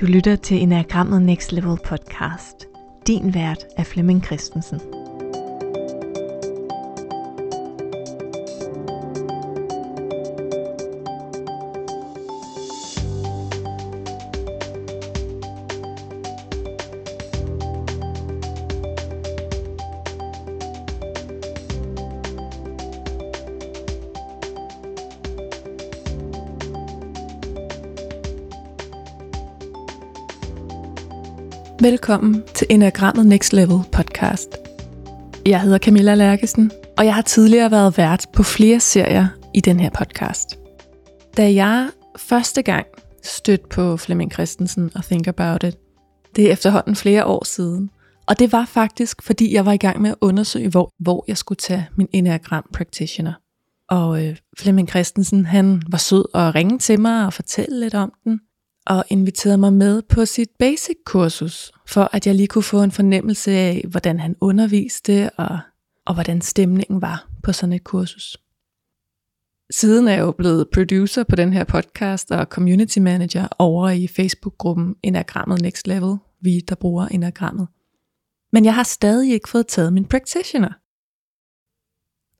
Du lytter til Enagrammet Next Level podcast. Din vært er Flemming Christensen. Velkommen til Enagrammet Next Level podcast. Jeg hedder Camilla Lærkesen, og jeg har tidligere været vært på flere serier i den her podcast. Da jeg første gang stødte på Flemming Christensen og Think About It, det er efterhånden flere år siden, og det var faktisk, fordi jeg var i gang med at undersøge, hvor, hvor jeg skulle tage min Enneagram Practitioner. Og øh, Flemming Christensen, han var sød og ringe til mig og fortælle lidt om den, og inviterede mig med på sit basic kursus, for at jeg lige kunne få en fornemmelse af, hvordan han underviste, og, og hvordan stemningen var på sådan et kursus. Siden er jeg jo blevet producer på den her podcast og community manager over i Facebook-gruppen Enagrammet Next Level, vi der bruger Enagrammet. Men jeg har stadig ikke fået taget min practitioner.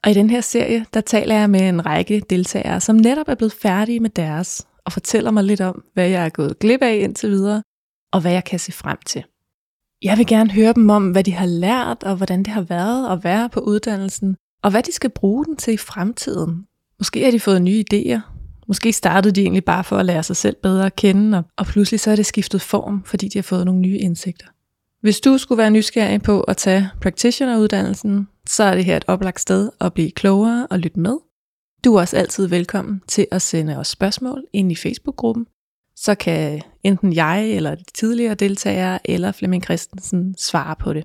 Og i den her serie, der taler jeg med en række deltagere, som netop er blevet færdige med deres, og fortæller mig lidt om, hvad jeg er gået glip af indtil videre, og hvad jeg kan se frem til. Jeg vil gerne høre dem om, hvad de har lært, og hvordan det har været at være på uddannelsen, og hvad de skal bruge den til i fremtiden. Måske har de fået nye idéer. Måske startede de egentlig bare for at lære sig selv bedre at kende, og, og pludselig så er det skiftet form, fordi de har fået nogle nye indsigter. Hvis du skulle være nysgerrig på at tage practitioner-uddannelsen, så er det her et oplagt sted at blive klogere og lytte med. Du er også altid velkommen til at sende os spørgsmål ind i Facebook-gruppen. Så kan enten jeg eller de tidligere deltagere eller Flemming Christensen svare på det.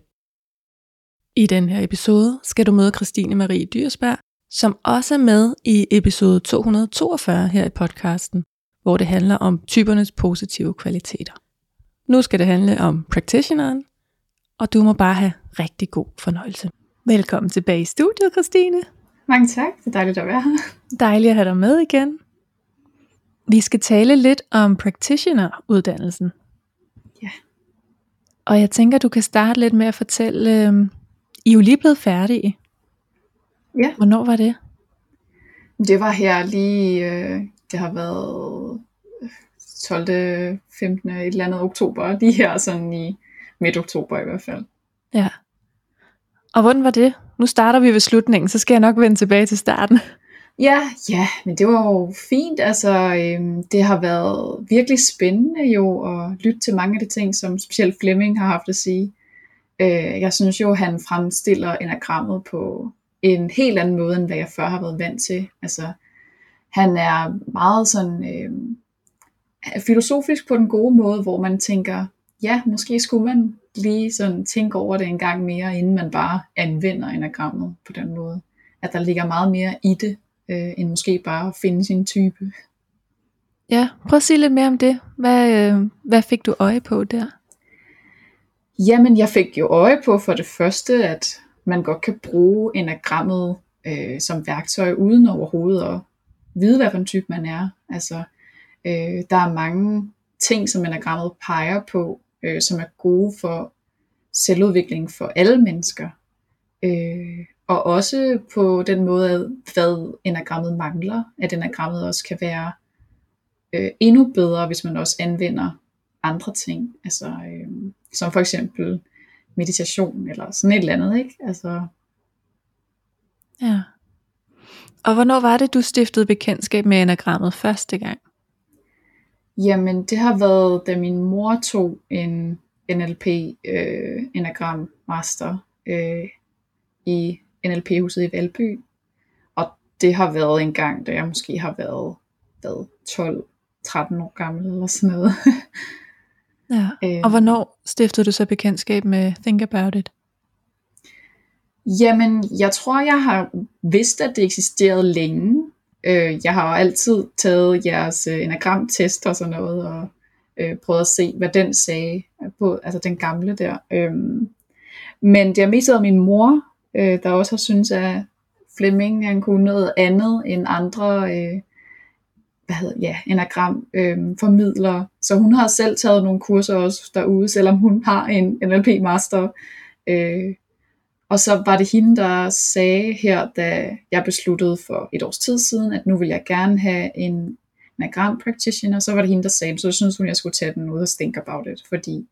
I den her episode skal du møde Christine Marie Dyrsberg, som også er med i episode 242 her i podcasten, hvor det handler om typernes positive kvaliteter. Nu skal det handle om practitioneren, og du må bare have rigtig god fornøjelse. Velkommen tilbage i studiet, Christine. Mange tak, det er dejligt at være her. Dejligt at have dig med igen. Vi skal tale lidt om practitioner-uddannelsen. Ja. Og jeg tænker, du kan starte lidt med at fortælle, øh, I er jo lige blevet færdige. Ja. Hvornår var det? Det var her lige, øh, det har været 12. 15. et eller andet oktober, lige her sådan i midt oktober i hvert fald. Ja. Og hvordan var det? Nu starter vi ved slutningen, så skal jeg nok vende tilbage til starten. Ja, ja, men det var jo fint. Altså, øhm, det har været virkelig spændende jo at lytte til mange af de ting, som specielt Flemming har haft at sige. Øh, jeg synes jo, han fremstiller enagrammet på en helt anden måde, end hvad jeg før har været vant til. Altså, han er meget sådan øh, filosofisk på den gode måde, hvor man tænker, ja, måske skulle man lige sådan tænke over det en gang mere, inden man bare anvender enagrammet på den måde. At der ligger meget mere i det, øh, end måske bare at finde sin type. Ja, prøv at sige lidt mere om det. Hvad, øh, hvad fik du øje på der? Jamen, jeg fik jo øje på for det første, at man godt kan bruge enagrammet øh, som værktøj, uden overhovedet at vide, hvad for en type man er. Altså, øh, der er mange ting, som enagrammet peger på, øh, som er gode for selvudvikling for alle mennesker. Øh, og også på den måde, hvad enagrammet mangler, at enagrammet også kan være øh, endnu bedre, hvis man også anvender andre ting, altså øh, som for eksempel meditation eller sådan et eller andet, ikke? Altså, Ja. Og hvornår var det, du stiftede bekendtskab med enagrammet første gang? Jamen, det har været, da min mor tog en NLP øh, Enagram Master øh, i NLP-huset i Valby. Og det har været en gang, da jeg måske har været, været 12-13 år gammel eller sådan noget. Ja. Øh. Og hvornår stiftede du så bekendtskab med Think About It? Jamen, jeg tror, jeg har vidst, at det eksisterede længe. Øh, jeg har jo altid taget jeres øh, enagramtest og sådan noget, og øh, prøvet at se, hvad den sagde, på, altså den gamle der. Øh, men det har mest været min mor, øh, der også har syntes, at Flemming han kunne noget andet end andre øh, hvad hedder, ja, enagram øh, formidler. Så hun har selv taget nogle kurser også derude, selvom hun har en NLP master. Øh, og så var det hende, der sagde her, da jeg besluttede for et års tid siden, at nu vil jeg gerne have en enagram practitioner, så var det hende, der sagde, så synes hun, jeg skulle tage den ud og think about it, fordi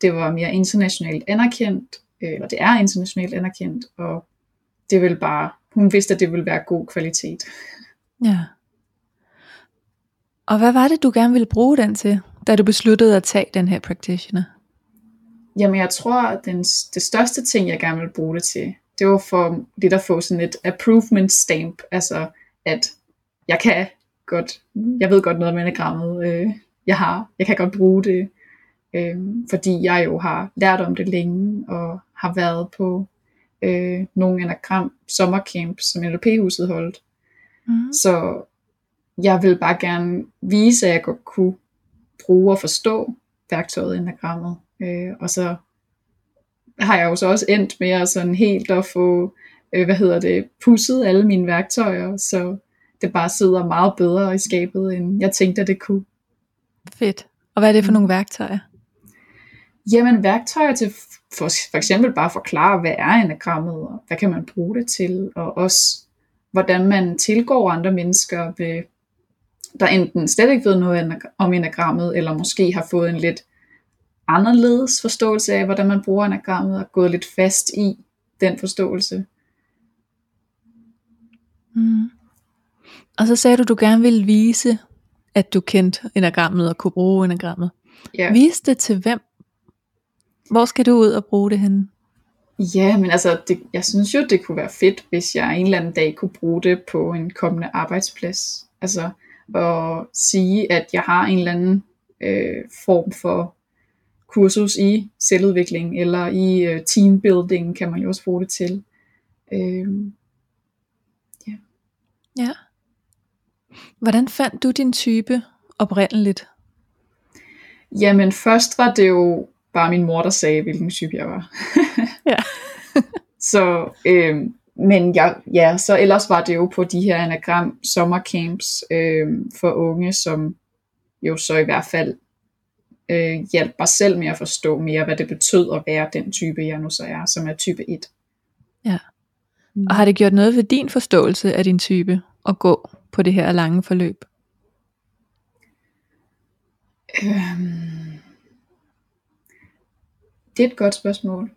det var mere internationalt anerkendt, øh, eller det er internationalt anerkendt, og det vil bare, hun vidste, at det ville være god kvalitet. Ja. Og hvad var det, du gerne ville bruge den til, da du besluttede at tage den her practitioner? Jamen jeg tror, at den, det største ting, jeg gerne vil bruge det til, det var for det at få sådan et approvement stamp, altså at jeg kan godt, jeg ved godt noget om enagrammet, øh, jeg har, jeg kan godt bruge det, øh, fordi jeg jo har lært om det længe, og har været på øh, nogle anagram sommercamp, som NLP-huset holdt. Mm. Så jeg vil bare gerne vise, at jeg godt kunne bruge og forstå værktøjet enagrammet. Øh, og så har jeg jo så også endt med at sådan helt at få, øh, hvad hedder det, pusset alle mine værktøjer, så det bare sidder meget bedre i skabet, end jeg tænkte, at det kunne. Fedt. Og hvad er det for mm. nogle værktøjer? Jamen værktøjer til for, for eksempel bare at forklare, hvad er enagrammet, og hvad kan man bruge det til, og også hvordan man tilgår andre mennesker, ved, der enten slet ikke ved noget om enagrammet, eller måske har fået en lidt anderledes forståelse af, hvordan man bruger enagrammet, og gået lidt fast i den forståelse. Mm. Og så sagde du, du gerne ville vise, at du kendte enagrammet og kunne bruge enagrammet. Ja. Vise det til hvem? Hvor skal du ud og bruge det henne? Ja, men altså, det, jeg synes jo, det kunne være fedt, hvis jeg en eller anden dag kunne bruge det på en kommende arbejdsplads. Altså, at sige, at jeg har en eller anden øh, form for kursus i selvudvikling, eller i øh, teambuilding, kan man jo også bruge det til. Øh, ja. ja. Hvordan fandt du din type oprindeligt? Jamen først var det jo bare min mor, der sagde, hvilken type jeg var. ja. så, øh, men jeg, ja, så ellers var det jo på de her anagram sommercamps øh, for unge, som jo så i hvert fald øh, hjalp mig selv med at forstå mere, hvad det betød at være den type, jeg nu så er, som er type 1. Ja. Mm. Og har det gjort noget ved din forståelse af din type at gå på det her lange forløb? Øhm, det er et godt spørgsmål.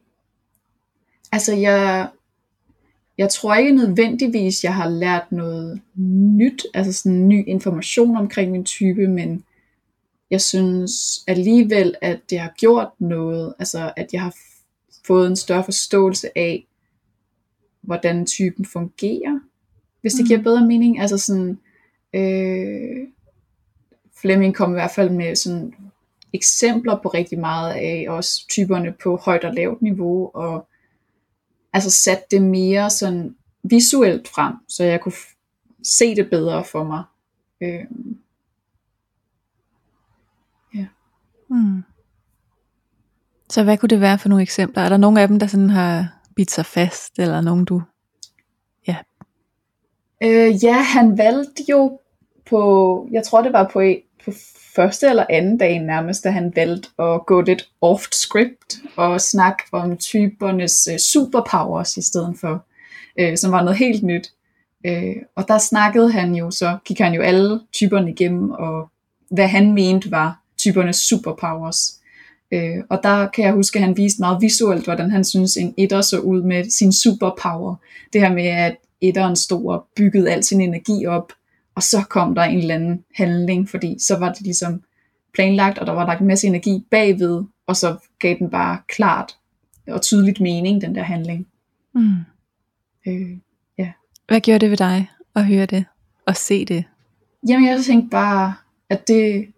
Altså jeg, jeg tror ikke nødvendigvis, jeg har lært noget nyt, altså sådan ny information omkring min type, men jeg synes alligevel, at det har gjort noget, altså at jeg har fået en større forståelse af, hvordan typen fungerer, hvis det mm. giver bedre mening. Altså sådan, øh, Fleming kom i hvert fald med sådan eksempler på rigtig meget af også typerne på højt og lavt niveau, og altså sat det mere sådan visuelt frem, så jeg kunne se det bedre for mig. Øh, ja. Mm. Så hvad kunne det være for nogle eksempler? Er der nogle af dem, der sådan har bidt sig fast, eller nogen du Ja. Øh, ja, han valgte jo på, jeg tror det var på, på første eller anden dag nærmest, da han valgte at gå lidt off script og snakke om typernes øh, superpowers i stedet for, øh, som var noget helt nyt. Øh, og der snakkede han jo, så gik han jo alle typerne igennem, og hvad han mente var typernes superpowers. Uh, og der kan jeg huske, at han viste meget visuelt, hvordan han synes en etter så ud med sin superpower. Det her med, at etteren stod og byggede al sin energi op, og så kom der en eller anden handling, fordi så var det ligesom planlagt, og der var lagt en masse energi bagved, og så gav den bare klart og tydeligt mening, den der handling. Mm. Øh, ja. Hvad gjorde det ved dig at høre det, og se det? Jamen jeg tænkte bare, at det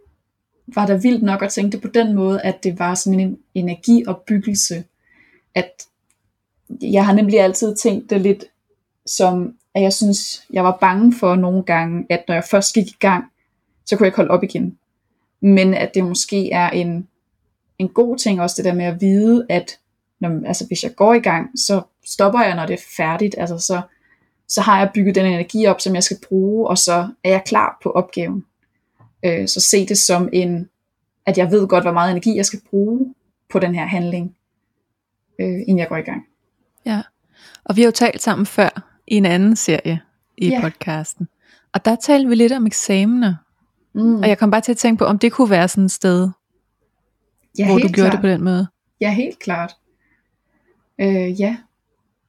var der vildt nok at tænke det på den måde, at det var sådan en energiopbyggelse, at jeg har nemlig altid tænkt det lidt som at jeg synes, jeg var bange for nogle gange, at når jeg først gik i gang, så kunne jeg ikke holde op igen. Men at det måske er en, en god ting også, det der med at vide, at når, altså, hvis jeg går i gang, så stopper jeg, når det er færdigt. Altså, så, så har jeg bygget den energi op, som jeg skal bruge, og så er jeg klar på opgaven. Øh, så se det som en, at jeg ved godt, hvor meget energi jeg skal bruge på den her handling, øh, inden jeg går i gang. Ja, og vi har jo talt sammen før i en anden serie i Ja. podcasten. Og der talte vi lidt om eksamener. Mm. Og jeg kom bare til at tænke på, om det kunne være sådan et sted, ja, hvor du gjorde klart. det på den måde. Ja, helt klart. Øh, ja.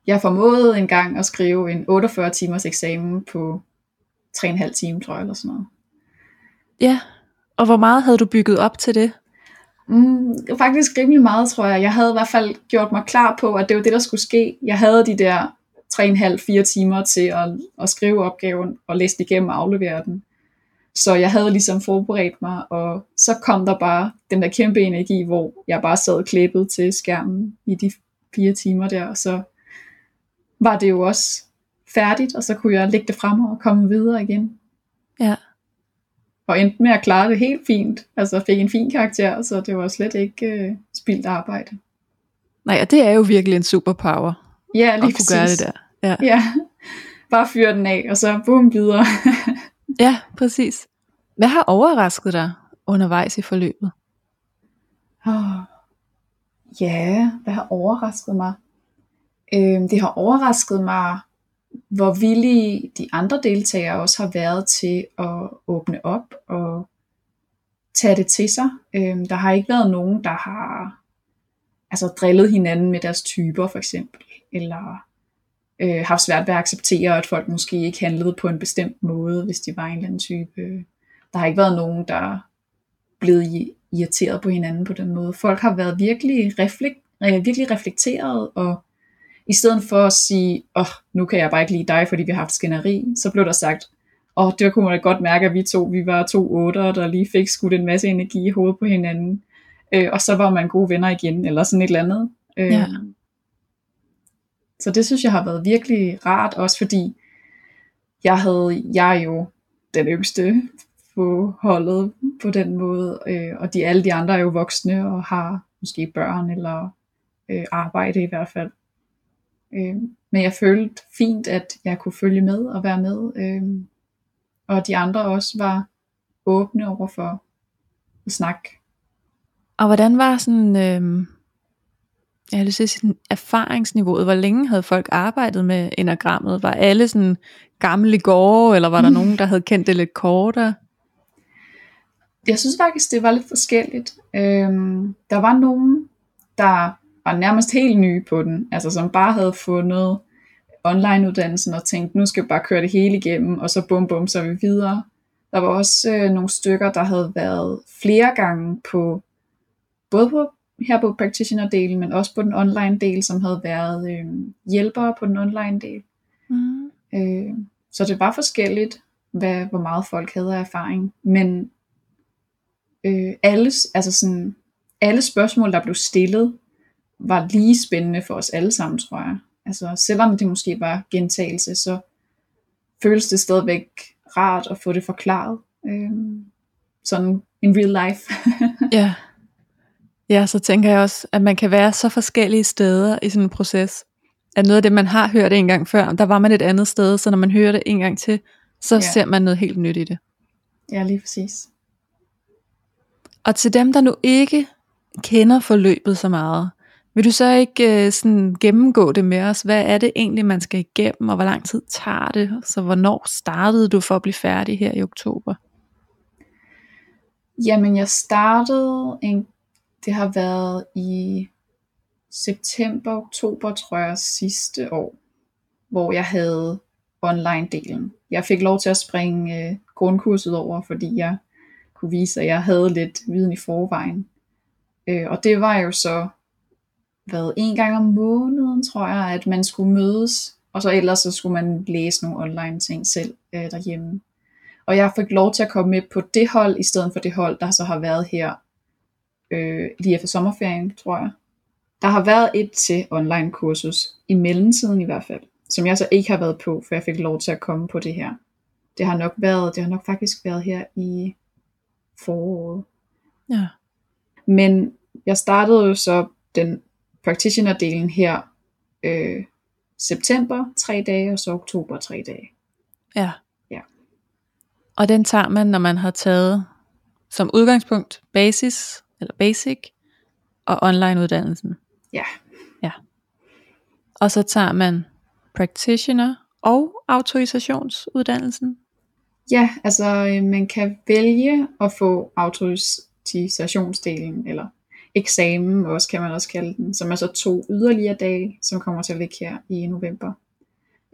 Jeg formåede engang at skrive en 48 timers eksamen på 3,5 timer, tror jeg, eller sådan noget. Ja, og hvor meget havde du bygget op til det? Mm, faktisk rimelig meget, tror jeg. Jeg havde i hvert fald gjort mig klar på, at det var det, der skulle ske. Jeg havde de der 3,5-4 timer til at, at skrive opgaven og læse den igennem og aflevere den. Så jeg havde ligesom forberedt mig, og så kom der bare den der kæmpe energi, hvor jeg bare sad klæbet til skærmen i de fire timer der, og så var det jo også færdigt, og så kunne jeg lægge det frem og komme videre igen. Ja. Og endte med at klare det helt fint. Altså fik en fin karakter, så det var slet ikke øh, spildt arbejde. Nej, og det er jo virkelig en superpower Ja, at lige kunne gøre det der. Ja. Ja, bare fyre den af, og så bum videre. ja, præcis. Hvad har overrasket dig undervejs i forløbet? oh. Ja, hvad har overrasket mig? Øhm, det har overrasket mig, hvor villige de andre deltagere også har været til at åbne op og tage det til sig. Øhm, der har ikke været nogen, der har altså drillet hinanden med deres typer for eksempel, eller øh, haft svært ved at acceptere, at folk måske ikke handlede på en bestemt måde, hvis de var en eller anden type. Der har ikke været nogen, der blevet irriteret på hinanden på den måde. Folk har været virkelig, reflekt, øh, virkelig reflekteret, og i stedet for at sige, åh, oh, nu kan jeg bare ikke lide dig, fordi vi har haft skænderi, så blev der sagt, åh, oh, det kunne man da godt mærke, at vi to, vi var to otter, der lige fik skudt en masse energi i hovedet på hinanden. Øh, og så var man gode venner igen, eller sådan et eller andet. Øh, Ja. Så det synes jeg har været virkelig rart, også fordi jeg havde, jeg er jo den yngste på holdet på den måde, øh, og de alle de andre er jo voksne og har måske børn eller øh, arbejde i hvert fald. Øh, men jeg følte fint, at jeg kunne følge med og være med, øh, og de andre også var åbne over for at snakke. Og hvordan var sådan, øh, jeg har lyst til at sige, sådan erfaringsniveauet? Hvor længe havde folk arbejdet med enagrammet? Var alle sådan gamle gårde, eller var der nogen, der havde kendt det lidt kortere? jeg synes faktisk, det var lidt forskelligt. Øhm, der var nogen, der var nærmest helt nye på den, altså som bare havde fundet onlineuddannelsen og tænkt, nu skal vi bare køre det hele igennem, og så bum bum, så er vi videre. Der var også øh, nogle stykker, der havde været flere gange på, både på, her på practitioner-delen, men også på den online del, som havde været øh, hjælpere på den online del. Mm. Øh, så det var forskelligt, hvad, hvor meget folk havde af erfaring. Men øh, alle, altså sådan, alle spørgsmål, der blev stillet, var lige spændende for os alle sammen, tror jeg. Altså selvom det måske var gentagelse, så føles det stadigvæk rart at få det forklaret. Øh, sådan in real life. Ja. Ja, så tænker jeg også, at man kan være så forskellige steder i sådan en proces. At noget af det, man har hørt en gang før, der var man et andet sted, så når man hører det en gang til, så Ja. ser man noget helt nyt i det. ja, lige præcis. Og til dem, der nu ikke kender forløbet så meget, vil du så ikke øh, sådan gennemgå det med os? Hvad er det egentlig, man skal igennem, og hvor lang tid tager det? Så hvornår startede du for at blive færdig her i oktober? Jamen, jeg startede, en, det har været i september, oktober, tror jeg, sidste år, hvor jeg havde online-delen. Jeg fik lov til at springe øh, grundkurset over, fordi jeg kunne vise, at jeg havde lidt viden i forvejen. Øh, og det var jo så været en gang om måneden, tror jeg, at man skulle mødes, og så ellers så skulle man læse nogle online ting selv øh, derhjemme. Og jeg fik lov til at komme med på det hold, i stedet for det hold, der så har været her øh, lige efter sommerferien, tror jeg. Der har været et til online kursus, i mellemtiden i hvert fald, som jeg så ikke har været på, for jeg fik lov til at komme på det her. Det har nok været, det har nok faktisk været her i foråret. Ja. Men jeg startede jo så den practitioner-delen her øh, september tre dage, og så oktober tre dage. Ja. Ja. Og den tager man, når man har taget som udgangspunkt basis, eller basic, og online uddannelsen. Ja. Ja. Og så tager man practitioner og autorisationsuddannelsen. Ja, altså øh, man kan vælge at få autorisationsdelen, eller eksamen også kan man også kalde den, som er så to yderligere dage, som kommer til at ligge her i november.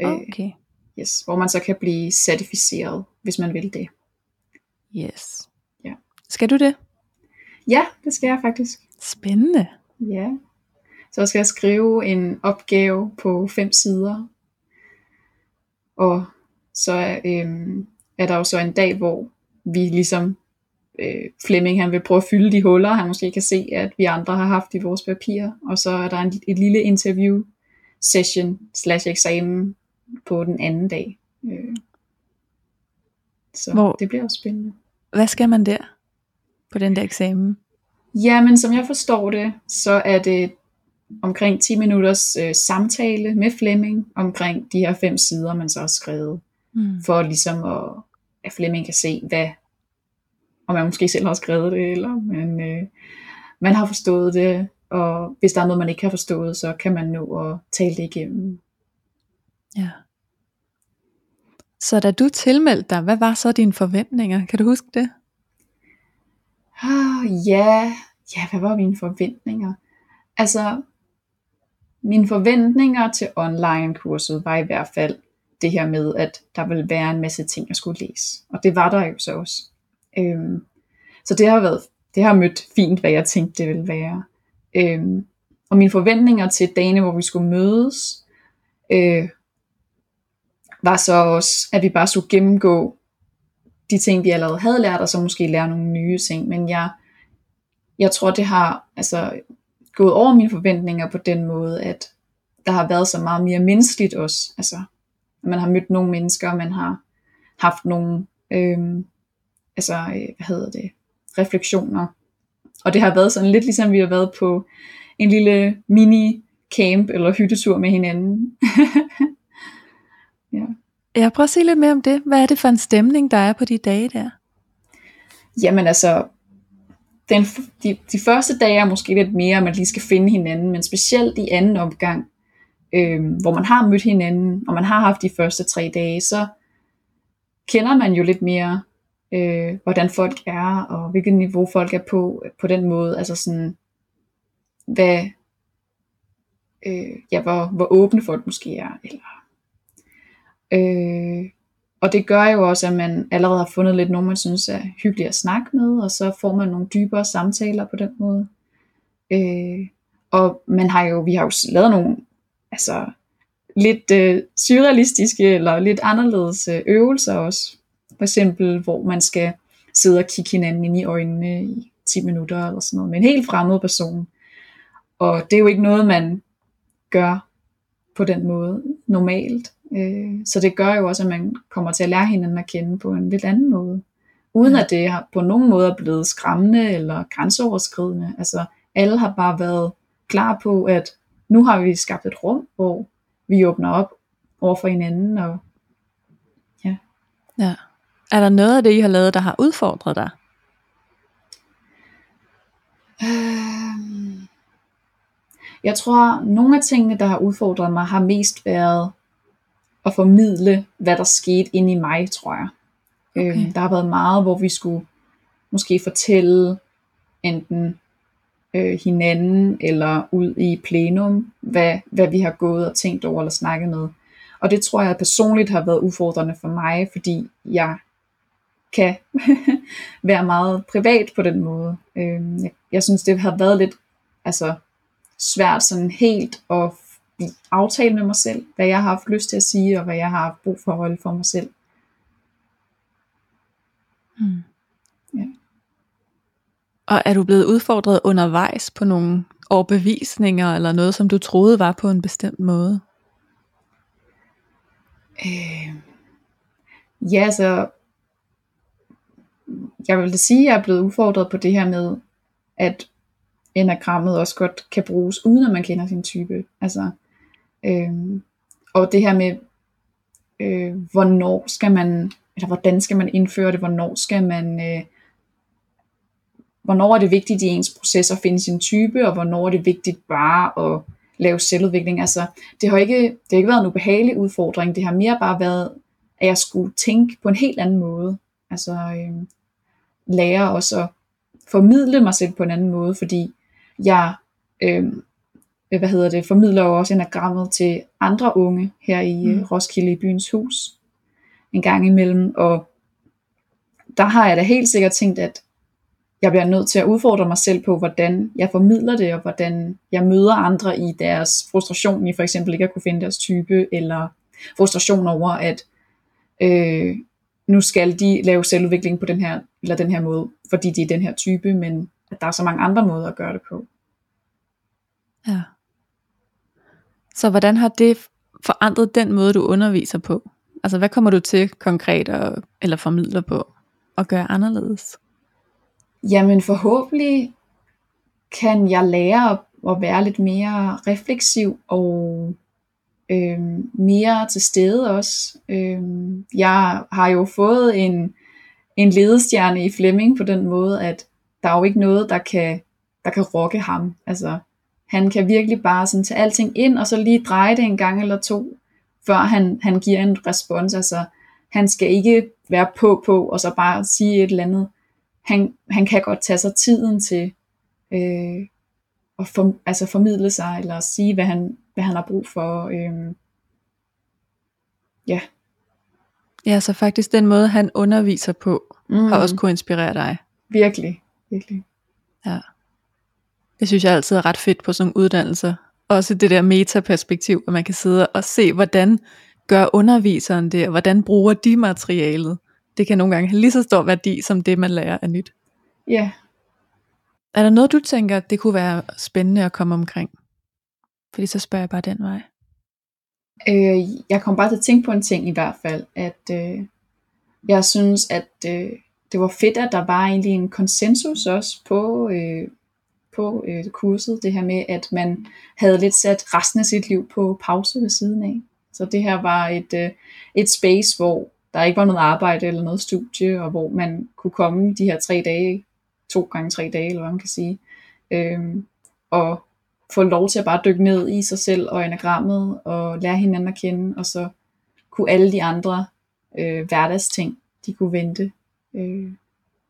Øh, Okay. yes, hvor man så kan blive certificeret, hvis man vil det. Yes. Ja. Skal du det? Ja, det skal jeg faktisk. Spændende. Ja. Så skal jeg skrive en opgave på fem sider. Og så øhm, er der jo så en dag, hvor vi ligesom, øh, Flemming han vil prøve at fylde de huller, han måske kan se, at vi andre har haft i vores papirer. Og så er der en, et lille interview session slash eksamen på den anden dag. Øh. Så Hvor- det bliver også spændende. Hvad skal man der? På den der eksamen? Jamen, som jeg forstår det, så er det omkring 10 minutters øh, samtale med Flemming omkring de her fem sider, man så har skrevet, Mm. for ligesom at, at Flemming kan se, hvad, om man måske selv har skrevet det, eller man, øh, man har forstået det, og hvis der er noget, man ikke har forstået, så kan man nå at tale det igennem. Ja. Så da du tilmeldte dig, hvad var så dine forventninger? Kan du huske det? Ah, ja, ja, hvad var mine forventninger? Altså, mine forventninger til online-kurset var i hvert fald det her med, at der ville være en masse ting, jeg skulle læse. Og det var der jo så også. Øhm, så det har været, det har mødt fint, hvad jeg tænkte, det ville være. Øhm, og mine forventninger til dagene, hvor vi skulle mødes, øh, var så også, at vi bare skulle gennemgå de ting, vi allerede havde lært, og så måske lære nogle nye ting. Men jeg, jeg tror, det har altså, gået over mine forventninger på den måde, at der har været så meget mere menneskeligt også. Altså, man har mødt nogle mennesker, man har haft nogle, øhm, altså, øh, hvad hedder det, refleksioner. Og det har været sådan lidt ligesom vi har været på en lille mini camp eller hyttetur med hinanden. ja. Jeg prøver at sige lidt mere om det. Hvad er det for en stemning, der er på de dage der? Jamen altså, den, de, de første dage er måske lidt mere, at man lige skal finde hinanden, men specielt i anden omgang, øh, hvor man har mødt hinanden, og man har haft de første tre dage, så kender man jo lidt mere, øh, hvordan folk er, og hvilket niveau folk er på, på den måde, altså sådan, hvad, øh, ja, hvor, hvor åbne folk måske er, eller, øh, og det gør jo også, at man allerede har fundet lidt nogen, man synes er hyggelig at snakke med, og så får man nogle dybere samtaler på den måde. Øh, og man har jo, vi har jo lavet nogle altså, lidt øh, surrealistiske eller lidt anderledes øh, øvelser også. For eksempel, hvor man skal sidde og kigge hinanden ind i øjnene i 10 minutter eller sådan noget, med en helt fremmed person. Og det er jo ikke noget, man gør på den måde normalt. Øh, så det gør jo også, at man kommer til at lære hinanden at kende på en lidt anden måde. Uden at det har på nogen måde er blevet skræmmende eller grænseoverskridende. Altså alle har bare været klar på, at nu har vi skabt et rum, hvor vi åbner op over for hinanden. Og Ja. Er der noget af det, I har lavet, der har udfordret dig? Øhm, Jeg tror, nogle af tingene, der har udfordret mig, har mest været at formidle, hvad der skete inde i mig, tror jeg. Okay. Øhm, der har været meget, hvor vi skulle måske fortælle enten øh, hinanden eller ud i plenum, hvad, hvad vi har gået og tænkt over eller snakket med. Og det tror jeg personligt har været udfordrende for mig, fordi jeg kan være meget privat på den måde. Øhm, jeg, jeg synes, det har været lidt altså, svært sådan helt at aftale med mig selv, hvad jeg har haft lyst til at sige, og hvad jeg har haft brug for at holde for mig selv. Hmm. Ja. Og er du blevet udfordret undervejs på nogle overbevisninger, eller noget, som du troede var på en bestemt måde? Øh, ja, så jeg vil sige, at jeg er blevet udfordret på det her med, at enagrammet også godt kan bruges, uden at man kender sin type. Altså, øh, og det her med, øh, hvornår skal man, eller hvordan skal man indføre det, hvornår skal man øh, hvornår er det vigtigt i ens proces at finde sin type, og hvornår er det vigtigt bare at lave selvudvikling. Altså, det har ikke, det har ikke været en ubehagelig udfordring, det har mere bare været, at jeg skulle tænke på en helt anden måde. Altså, øh, lære også at formidle mig selv på en anden måde, fordi jeg øh, hvad hedder det, formidler jo også enagrammet til andre unge her i mm. Roskilde i byens hus en gang imellem, og der har jeg da helt sikkert tænkt, at jeg bliver nødt til at udfordre mig selv på, hvordan jeg formidler det, og hvordan jeg møder andre i deres frustration i for eksempel ikke at kunne finde deres type, eller frustration over, at øh, nu skal de lave selvudvikling på den her, eller den her måde, fordi de er den her type, men at der er så mange andre måder at gøre det på. Ja. Så hvordan har det forandret den måde, du underviser på? Altså hvad kommer du til konkret at, eller formidler på at gøre anderledes? Jamen forhåbentlig kan jeg lære at, at være lidt mere refleksiv og øh, mere til stede også. Øh, jeg har jo fået en, en ledestjerne i Flemming på den måde, at der er jo ikke noget, der kan, der kan rokke ham. Altså, han kan virkelig bare sådan tage alting ind, og så lige dreje det en gang eller to, før han, han giver en respons. Altså, han skal ikke være på på, og så bare sige et eller andet. Han, han kan godt tage sig tiden til øh, at for, altså formidle sig, eller sige, hvad han, hvad han har brug for. Øh, ja. Ja, så faktisk den måde, han underviser på, mm. har også kunne inspirere dig. Virkelig, virkelig. Ja. Det synes jeg altid er ret fedt på sådan nogle uddannelser. Også det der metaperspektiv, at man kan sidde og se, hvordan gør underviseren det, og hvordan bruger de materialet. Det kan nogle gange have lige så stor værdi, som det man lærer af nyt. Ja. Er der noget, du tænker, det kunne være spændende at komme omkring? Fordi så spørger jeg bare den vej. Øh, jeg kom bare til at tænke på en ting i hvert fald, at øh, jeg synes, at øh, det var fedt, at der var egentlig en konsensus også på, øh, på øh, kurset, det her med, at man havde lidt sat resten af sit liv på pause ved siden af. Så det her var et, øh, et space, hvor der ikke var noget arbejde eller noget studie, og hvor man kunne komme de her tre dage, to gange tre dage, eller hvad man kan sige, øh, og få lov til at bare dykke ned i sig selv og enagrammet, og lære hinanden at kende, og så kunne alle de andre øh, hverdagsting, de kunne vente. Øh,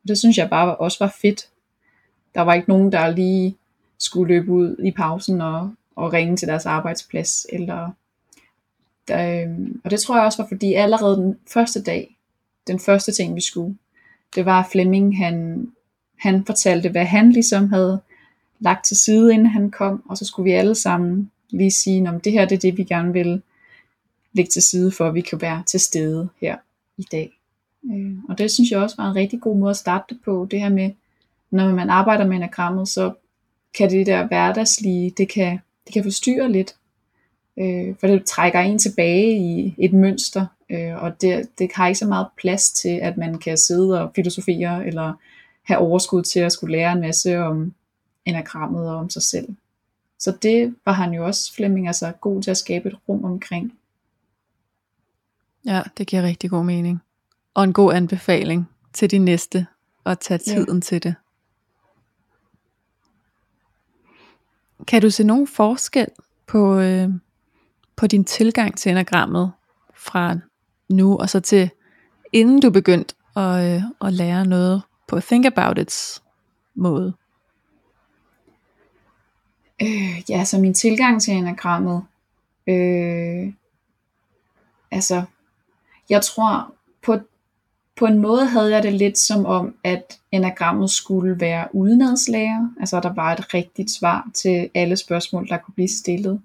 det synes jeg bare også var fedt, der var ikke nogen, der lige skulle løbe ud i pausen og, og ringe til deres arbejdsplads. Eller, der, øhm, og det tror jeg også var, fordi allerede den første dag, den første ting vi skulle, det var Flemming, han, han fortalte, hvad han ligesom havde lagt til side, inden han kom, og så skulle vi alle sammen lige sige, om det her det er det, vi gerne vil lægge til side, for at vi kan være til stede her i dag. Øh, og det synes jeg også var en rigtig god måde at starte det på, det her med, når man arbejder med enagrammet, så kan det der hverdagslige, det kan, det kan forstyrre lidt. Øh, for det trækker en tilbage i et mønster, øh, og det, det har ikke så meget plads til, at man kan sidde og filosofere, eller have overskud til at skulle lære en masse om enagrammet og om sig selv. Så det var han jo også, Flemming, altså god til at skabe et rum omkring. Ja, det giver rigtig god mening. Og en god anbefaling til de næste, at tage tiden ja. til det. Kan du se nogen forskel på, øh, på din tilgang til enagrammet fra nu og så til inden du begyndte at, øh, at lære noget på Think About It's måde? Øh, ja, så min tilgang til enagrammet, øh, altså, jeg tror på på en måde havde jeg det lidt som om, at enagrammet skulle være udenadslærer, altså der var et rigtigt svar til alle spørgsmål, der kunne blive stillet.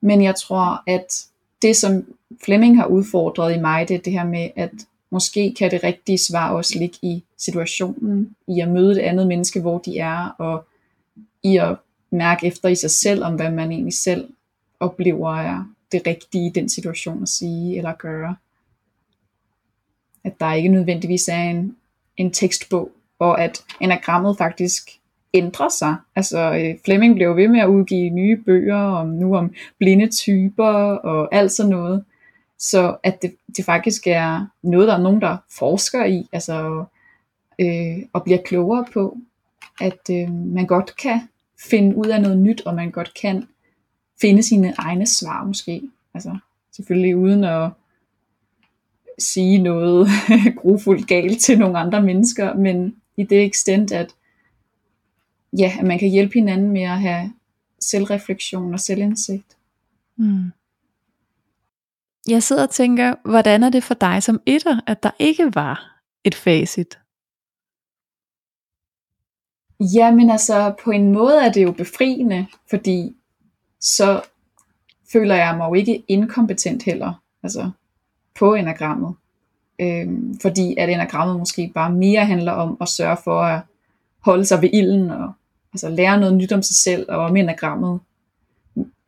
Men jeg tror, at det som Flemming har udfordret i mig, det er det her med, at måske kan det rigtige svar også ligge i situationen, i at møde det andet menneske, hvor de er, og i at mærke efter i sig selv, om hvad man egentlig selv oplever er det rigtige i den situation at sige eller gøre at der ikke nødvendigvis er en, en tekstbog, og at enagrammet faktisk ændrer sig. Altså Fleming Flemming blev ved med at udgive nye bøger om nu om blinde typer og alt sådan noget. Så at det, det faktisk er noget, der er nogen, der forsker i, altså øh, og bliver klogere på. at øh, man godt kan finde ud af noget nyt, og man godt kan finde sine egne svar måske. Altså selvfølgelig uden at sige noget grufuldt galt til nogle andre mennesker, men i det ekstent, at ja, at man kan hjælpe hinanden med at have selvreflektion og selvindsigt. Mm. Jeg sidder og tænker, hvordan er det for dig som etter, at der ikke var et facit? Jamen altså, på en måde er det jo befriende, fordi så føler jeg mig jo ikke inkompetent heller, altså på enagrammet. Øhm, fordi at enagrammet måske bare mere handler om at sørge for at holde sig ved ilden og altså lære noget nyt om sig selv og om enagrammet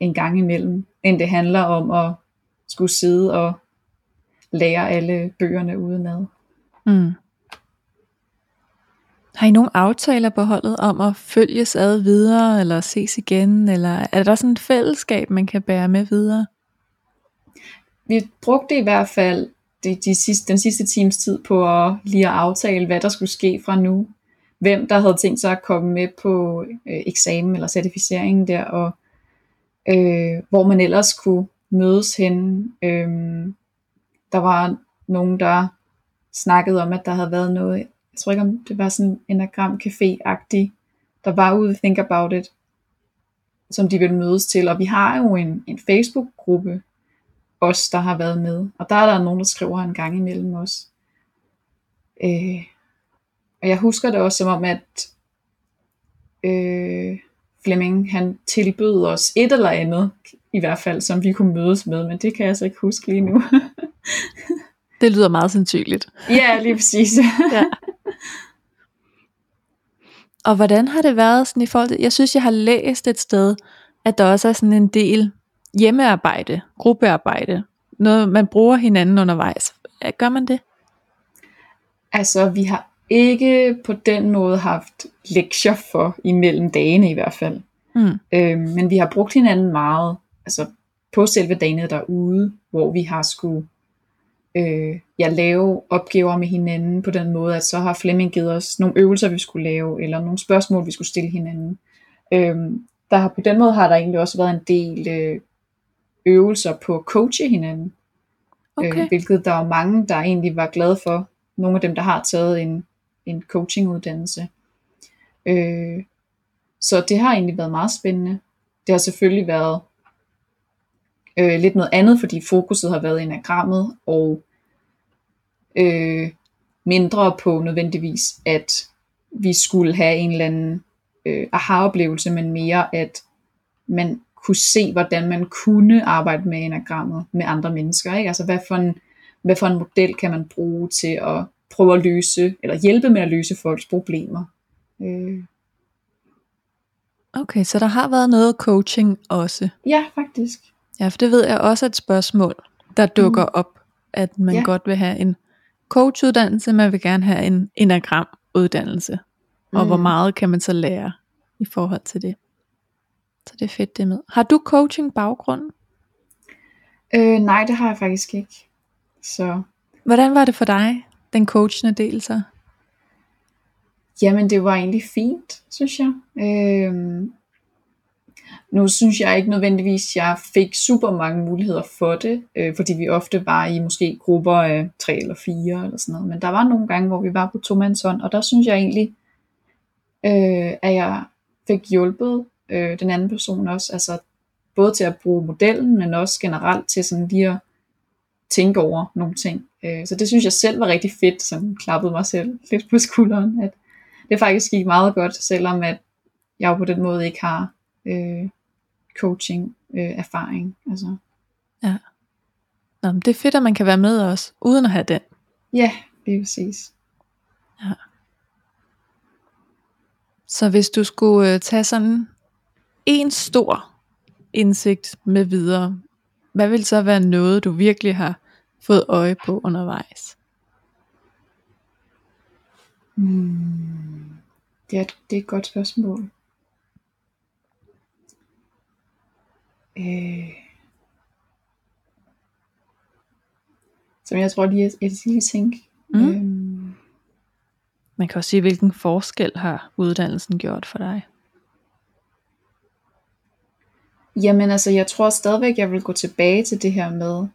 en gang imellem, end det handler om at skulle sidde og lære alle bøgerne udenad. Mm. Har I nogle aftaler på holdet om at følges ad videre, eller ses igen, eller er der sådan et fællesskab, man kan bære med videre? Vi brugte i hvert fald de, de sidste, den sidste times tid på at lige at aftale, hvad der skulle ske fra nu. Hvem der havde tænkt sig at komme med på øh, eksamen eller certificeringen der, og øh, hvor man ellers kunne mødes hen. Øh, der var nogen, der snakkede om, at der havde været noget, jeg tror ikke om det var sådan en anagram café-agtig, der var ude Think About It, som de ville mødes til. Og vi har jo en, en Facebook-gruppe, os der har været med. Og der er der nogen, der skriver en gang imellem os. Øh, og jeg husker det også som om, at øh, Flemming han tilbød os et eller andet, i hvert fald, som vi kunne mødes med, men det kan jeg så ikke huske lige nu. det lyder meget sandsynligt. ja, lige præcis. ja. Og hvordan har det været sådan i forhold til, jeg synes jeg har læst et sted, at der også er sådan en del hjemmearbejde, gruppearbejde, noget man bruger hinanden undervejs. Gør man det? Altså vi har ikke på den måde haft lektier for imellem dagene i hvert fald. Mm. Øhm, men vi har brugt hinanden meget, altså på selve dagene derude, hvor vi har skulle øh, ja, lave opgaver med hinanden på den måde, at så har Flemming givet os nogle øvelser, vi skulle lave, eller nogle spørgsmål, vi skulle stille hinanden. Øhm, der har, på den måde har der egentlig også været en del øh, øvelser på at coache hinanden. Okay. Øh, hvilket der er mange, der egentlig var glade for. Nogle af dem, der har taget en, en coachinguddannelse. Øh, så det har egentlig været meget spændende. Det har selvfølgelig været øh, lidt noget andet, fordi fokuset har været enagrammet, og øh, mindre på nødvendigvis, at vi skulle have en eller anden øh, aha-oplevelse, men mere at man kunne se, hvordan man kunne arbejde med enagrammet med andre mennesker. Ikke? Altså hvad for, en, hvad for en model kan man bruge til at prøve at løse, eller hjælpe med at løse folks problemer. Øh. Okay, så der har været noget coaching også? Ja, faktisk. Ja, for det ved jeg også er et spørgsmål, der dukker mm. op, at man ja. godt vil have en coachuddannelse, man vil gerne have en enagram-uddannelse. Og mm. hvor meget kan man så lære i forhold til det? Så det er fedt det med. Har du coaching baggrund? Øh, nej, det har jeg faktisk ikke. Så. Hvordan var det for dig, den coachende del så? Jamen det var egentlig fint, synes jeg. Øhm, nu synes jeg ikke nødvendigvis, at jeg fik super mange muligheder for det, øh, fordi vi ofte var i måske grupper af tre eller fire eller sådan noget. Men der var nogle gange, hvor vi var på tomandshånd, og der synes jeg egentlig, øh, at jeg fik hjulpet øh, den anden person også. Altså både til at bruge modellen, men også generelt til sådan lige at tænke over nogle ting. Øh, så det synes jeg selv var rigtig fedt, som klappede mig selv lidt på skulderen, at det faktisk gik meget godt, selvom at jeg jo på den måde ikke har øh, coaching øh, erfaring. Altså. Ja. Nå, men det er fedt, at man kan være med også, uden at have den. Ja, det er præcis. Ja. Så hvis du skulle øh, tage sådan en stor indsigt med videre, hvad vil så være noget, du virkelig har fået øje på undervejs? Hmm. Det, er, det er et godt spørgsmål. Øh. Som jeg tror lige, jeg, jeg lige tænke. Mm. Øhm. Man kan også sige, hvilken forskel har uddannelsen gjort for dig? Jamen altså, jeg tror stadigvæk, jeg vil gå tilbage til det her med,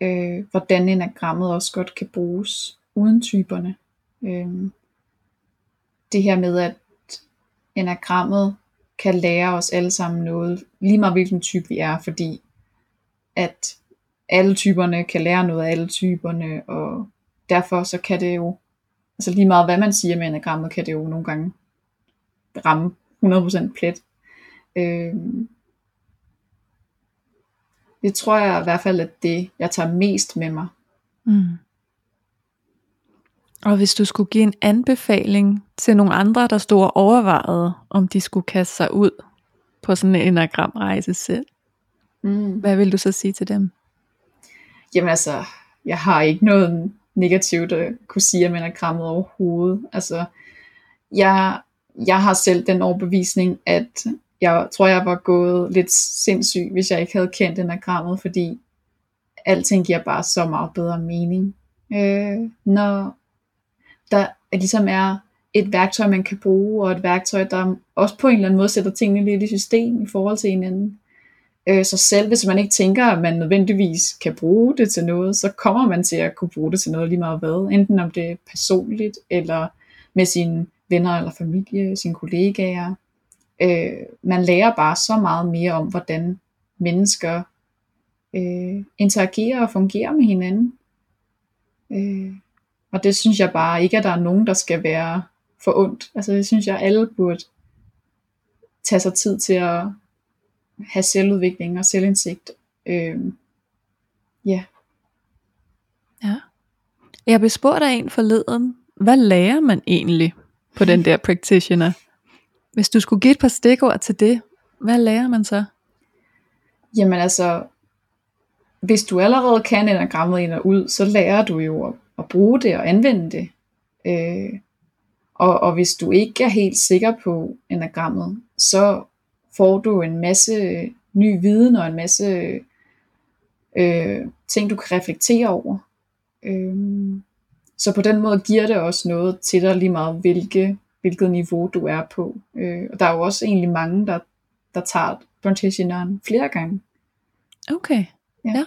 øh, hvordan enagrammet også godt kan bruges uden typerne. Øh, det her med, at enagrammet kan lære os alle sammen noget, lige meget hvilken type vi er, fordi at alle typerne kan lære noget af alle typerne, og derfor så kan det jo, altså lige meget hvad man siger med enagrammet, kan det jo nogle gange ramme 100% plet. Øh, det tror jeg i hvert fald, at det, jeg tager mest med mig. Mm. Og hvis du skulle give en anbefaling til nogle andre, der stod og overvejede, om de skulle kaste sig ud på sådan en enagramrejse selv, mm. hvad vil du så sige til dem? Jamen altså, jeg har ikke noget negativt at kunne sige om enagrammet overhovedet. Altså, jeg, jeg har selv den overbevisning, at jeg tror, jeg var gået lidt sindssyg, hvis jeg ikke havde kendt enagrammet, fordi alting giver bare så meget bedre mening. Øh, når der ligesom er et værktøj, man kan bruge, og et værktøj, der også på en eller anden måde sætter tingene lidt i system i forhold til hinanden. Øh, så selv hvis man ikke tænker, at man nødvendigvis kan bruge det til noget, så kommer man til at kunne bruge det til noget lige meget hvad. Enten om det er personligt, eller med sine venner eller familie, sine kollegaer. Øh, man lærer bare så meget mere om, hvordan mennesker øh, interagerer og fungerer med hinanden. Øh, og det synes jeg bare ikke, at der er nogen, der skal være for ondt. Altså det synes jeg, alle burde tage sig tid til at have selvudvikling og selvindsigt. Øh, ja. Ja. Jeg blev spurgt af en forleden, hvad lærer man egentlig på den der practitioner? Hvis du skulle give et par stikord til det, hvad lærer man så? Jamen altså, hvis du allerede kan enagrammet ind og ud, så lærer du jo at, at bruge det og anvende det. Øh, og, og hvis du ikke er helt sikker på enagrammet, så får du en masse ny viden og en masse øh, ting, du kan reflektere over. Øh, så på den måde giver det også noget til dig lige meget, hvilke, hvilket niveau du er på. Øh, og der er jo også egentlig mange, der, der tager practitioneren flere gange. Okay, ja. ja.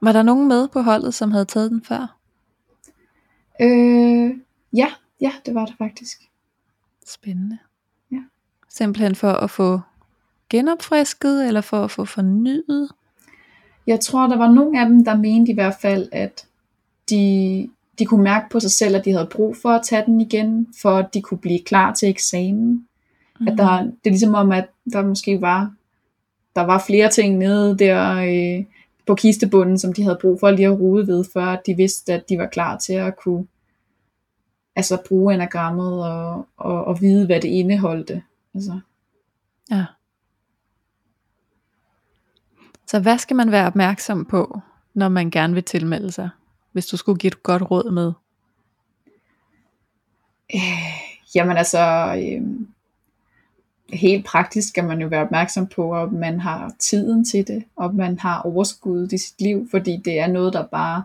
Var der nogen med på holdet, som havde taget den før? Øh, ja, ja, det var det faktisk. Spændende. Ja. Simpelthen for at få genopfrisket, eller for at få fornyet? Jeg tror, der var nogle af dem, der mente i hvert fald, at de, de kunne mærke på sig selv, at de havde brug for at tage den igen, for at de kunne blive klar til eksamen. Mm. At der, det er ligesom om, at der måske var, der var flere ting nede der øh, på kistebunden, som de havde brug for lige at rode ved, før de vidste, at de var klar til at kunne altså bruge enagrammet og, og, og vide, hvad det indeholdte. Altså. Ja. Så hvad skal man være opmærksom på, når man gerne vil tilmelde sig? Hvis du skulle give et godt råd med. Øh, jamen altså, øh, helt praktisk skal man jo være opmærksom på, at man har tiden til det, og man har overskud i sit liv, fordi det er noget, der bare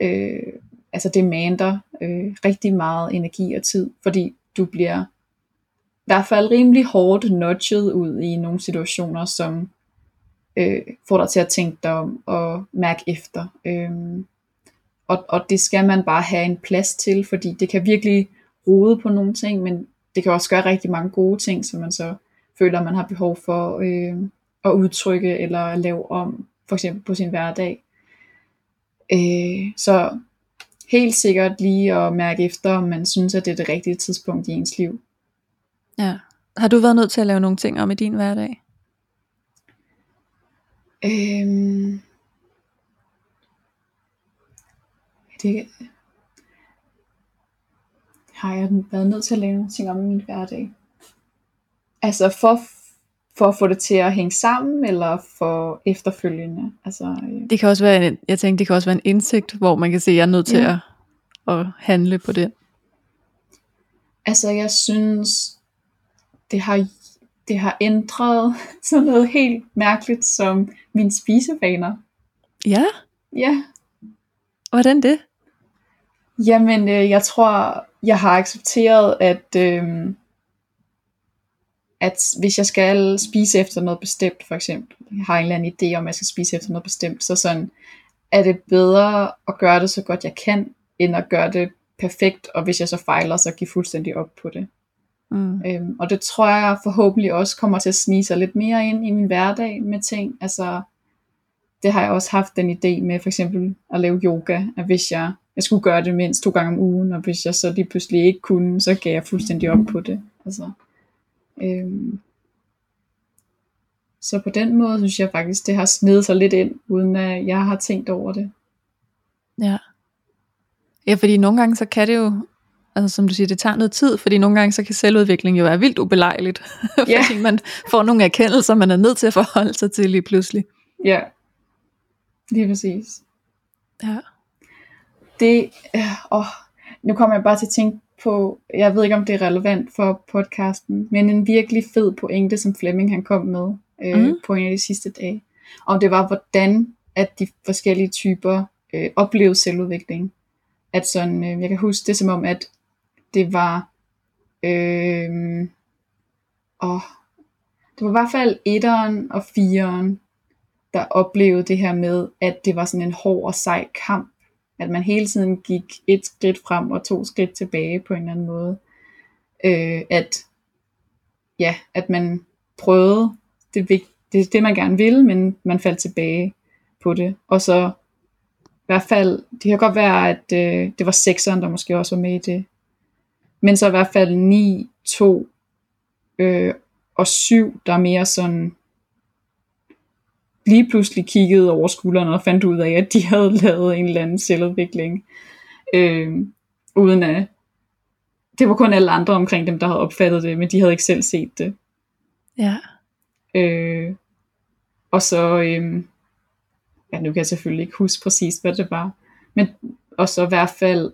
øh, altså det mander øh, rigtig meget energi og tid, fordi du bliver i hvert fald rimelig hårdt nudget ud i nogle situationer, som øh, får dig til at tænke dig om og mærke efter. Øh, og, og det skal man bare have en plads til, fordi det kan virkelig rode på nogle ting, men det kan også gøre rigtig mange gode ting, som man så føler, man har behov for øh, at udtrykke eller lave om, for eksempel på sin hverdag. Øh, så helt sikkert lige at mærke efter, om man synes, at det er det rigtige tidspunkt i ens liv. Ja. Har du været nødt til at lave nogle ting om i din hverdag? Øhm, det, har jeg været nødt til at lave nogle ting om i min hverdag. Altså for, for at få det til at hænge sammen, eller for efterfølgende. Altså, øh. Det kan også være en, jeg tænker, det kan også være en indsigt, hvor man kan se, at jeg er nødt til ja. at, at handle på det. Altså jeg synes, det har, det har ændret sådan noget helt mærkeligt som mine spisevaner. Ja? Ja. Hvordan det? Jamen, øh, jeg tror, jeg har accepteret, at, øh, at hvis jeg skal spise efter noget bestemt, for eksempel, jeg har en eller anden idé om, at jeg skal spise efter noget bestemt, så sådan, er det bedre at gøre det så godt jeg kan, end at gøre det perfekt, og hvis jeg så fejler, så give fuldstændig op på det. Mm. Øhm, og det tror jeg forhåbentlig også kommer til at snige sig lidt mere ind i min hverdag med ting. Altså, det har jeg også haft den idé med for eksempel at lave yoga, at hvis jeg, jeg skulle gøre det mindst to gange om ugen, og hvis jeg så lige pludselig ikke kunne, så gav jeg fuldstændig op på det. Altså, øhm, så på den måde synes jeg faktisk, det har snedet sig lidt ind, uden at jeg har tænkt over det. Ja. Ja, fordi nogle gange så kan det jo, altså som du siger, det tager noget tid, fordi nogle gange så kan selvudvikling jo være vildt ubelejligt, Ja. fordi man får nogle erkendelser, man er nødt til at forholde sig til lige pludselig. Ja, lige præcis. Ja. Det, øh, åh, nu kommer jeg bare til at tænke på, jeg ved ikke om det er relevant for podcasten, men en virkelig fed pointe, som Flemming han kom med øh, mm. på en af de sidste dage. Og det var, hvordan at de forskellige typer øh, oplevede selvudvikling. At sådan, øh, jeg kan huske det som om, at det var, øh, åh, det var i hvert fald etteren og fireren, der oplevede det her med, at det var sådan en hård og sej kamp. At man hele tiden gik et skridt frem og to skridt tilbage på en eller anden måde. Øh, at, ja, at man prøvede det, det, det, man gerne ville, men man faldt tilbage på det. Og så i hvert fald, det kan godt være, at øh, det var sekseren, der måske også var med i det. Men så i hvert fald 9, 2 øh, og 7, der er mere sådan lige pludselig kiggede over skulderen og fandt ud af, at de havde lavet en eller anden selvudvikling. Øh, uden at det var kun alle andre omkring dem, der havde opfattet det, men de havde ikke selv set det. Ja. Øh, og så, øh, ja nu kan jeg selvfølgelig ikke huske præcis, hvad det var, men og så i hvert fald,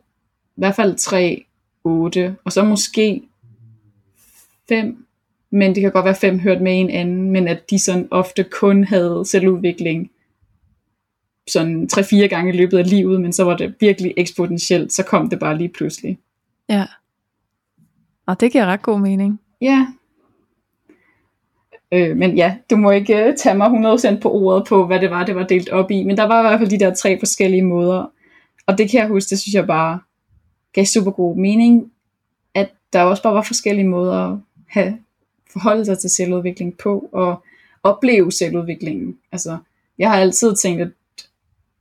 i hvert fald 3, 8, og så måske 5, men det kan godt være 5 hørt med en anden, men at de sådan ofte kun havde selvudvikling sådan 3-4 gange i løbet af livet, men så var det virkelig eksponentielt, så kom det bare lige pludselig. Ja. Og det giver ret god mening. Ja. Øh, men ja, du må ikke uh, tage mig 100% på ordet på, hvad det var, det var delt op i. Men der var i hvert fald de der tre forskellige måder. Og det kan jeg huske, det synes jeg bare gav super god mening, at der også bare var forskellige måder at have forholde sig til selvudvikling på, og opleve selvudviklingen. Altså, jeg har altid tænkt, at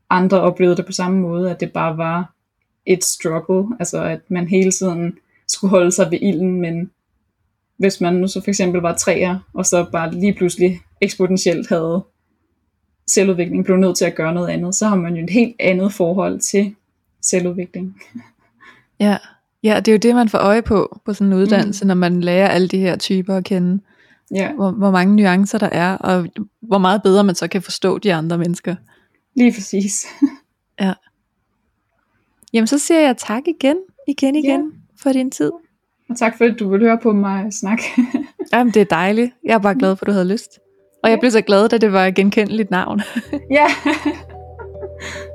andre oplevede det på samme måde, at det bare var et struggle, altså at man hele tiden skulle holde sig ved ilden, men hvis man nu så for eksempel var træer, og så bare lige pludselig eksponentielt havde selvudvikling, blev nødt til at gøre noget andet, så har man jo et helt andet forhold til selvudvikling. Ja. Ja, det er jo det, man får øje på på sådan en uddannelse, mm. når man lærer alle de her typer at kende. Ja, Hvor, hvor mange nuancer der er, og hvor meget bedre man så kan forstå de andre mennesker. lige præcis. Ja. Jamen så siger jeg tak igen, igen, igen ja. for din tid. Og tak for, at du vil høre på mig snakke. Jamen det er dejligt. Jeg er bare glad for, at du havde lyst. Og jeg blev så glad, da det var et genkendeligt navn. ja.